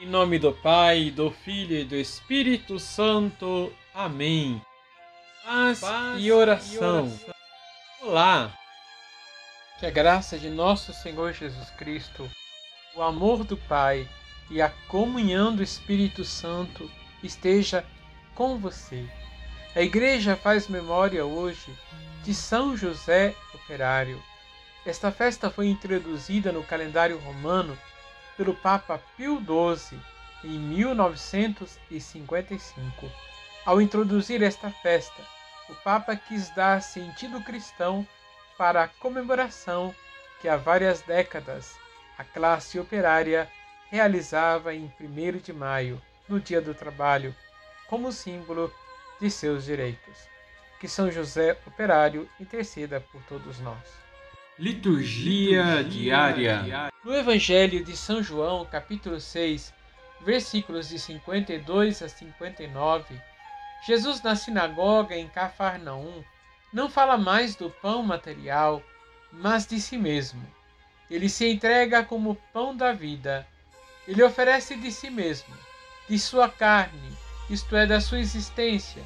Em nome do Pai, do Filho e do Espírito Santo. Amém. Paz, Paz e, oração. e oração. Olá. Que a graça de nosso Senhor Jesus Cristo, o amor do Pai e a comunhão do Espírito Santo esteja com você. A igreja faz memória hoje de São José Operário. Esta festa foi introduzida no calendário romano pelo Papa Pio XII em 1955. Ao introduzir esta festa, o Papa quis dar sentido cristão para a comemoração que há várias décadas a classe operária realizava em 1 de maio, no Dia do Trabalho, como símbolo de seus direitos. Que São José Operário interceda por todos nós. Liturgia, diária. No Evangelho de São João, capítulo 6, versículos de 52 a 59, Jesus na sinagoga em Cafarnaum não fala mais do pão material, mas de si mesmo. Ele se entrega como pão da vida. Ele oferece de si mesmo, de sua carne, isto é, da sua existência,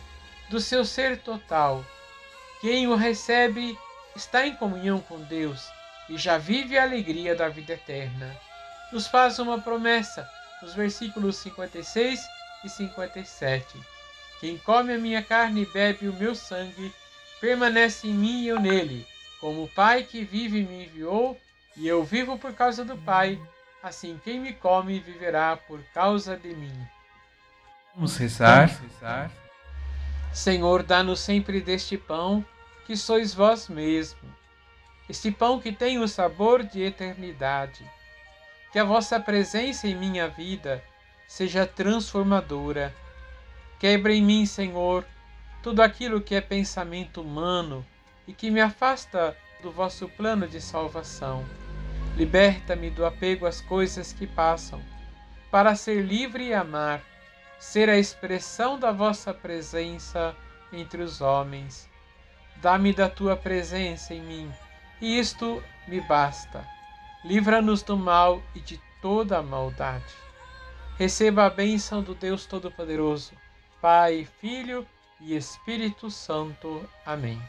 do seu ser total. Quem o recebe está em comunhão com Deus e já vive a alegria da vida eterna. Nos faz uma promessa nos versículos 56 e 57. Quem come a minha carne e bebe o meu sangue, permanece em mim e eu nele, como o Pai que vive me enviou, e eu vivo por causa do Pai, assim quem me come viverá por causa de mim. Vamos rezar. Vamos rezar. Senhor, dá-nos sempre deste pão que sois vós mesmo, este pão que tem o sabor de eternidade. Que a vossa presença em minha vida seja transformadora. Quebre em mim, Senhor, tudo aquilo que é pensamento humano e que me afasta do vosso plano de salvação. Liberta-me do apego às coisas que passam, para ser livre e amar, ser a expressão da vossa presença entre os homens Dá-me da tua presença em mim, e isto me basta. Livra-nos do mal e de toda a maldade. Receba a bênção do Deus Todo-Poderoso, Pai, Filho e Espírito Santo. Amém.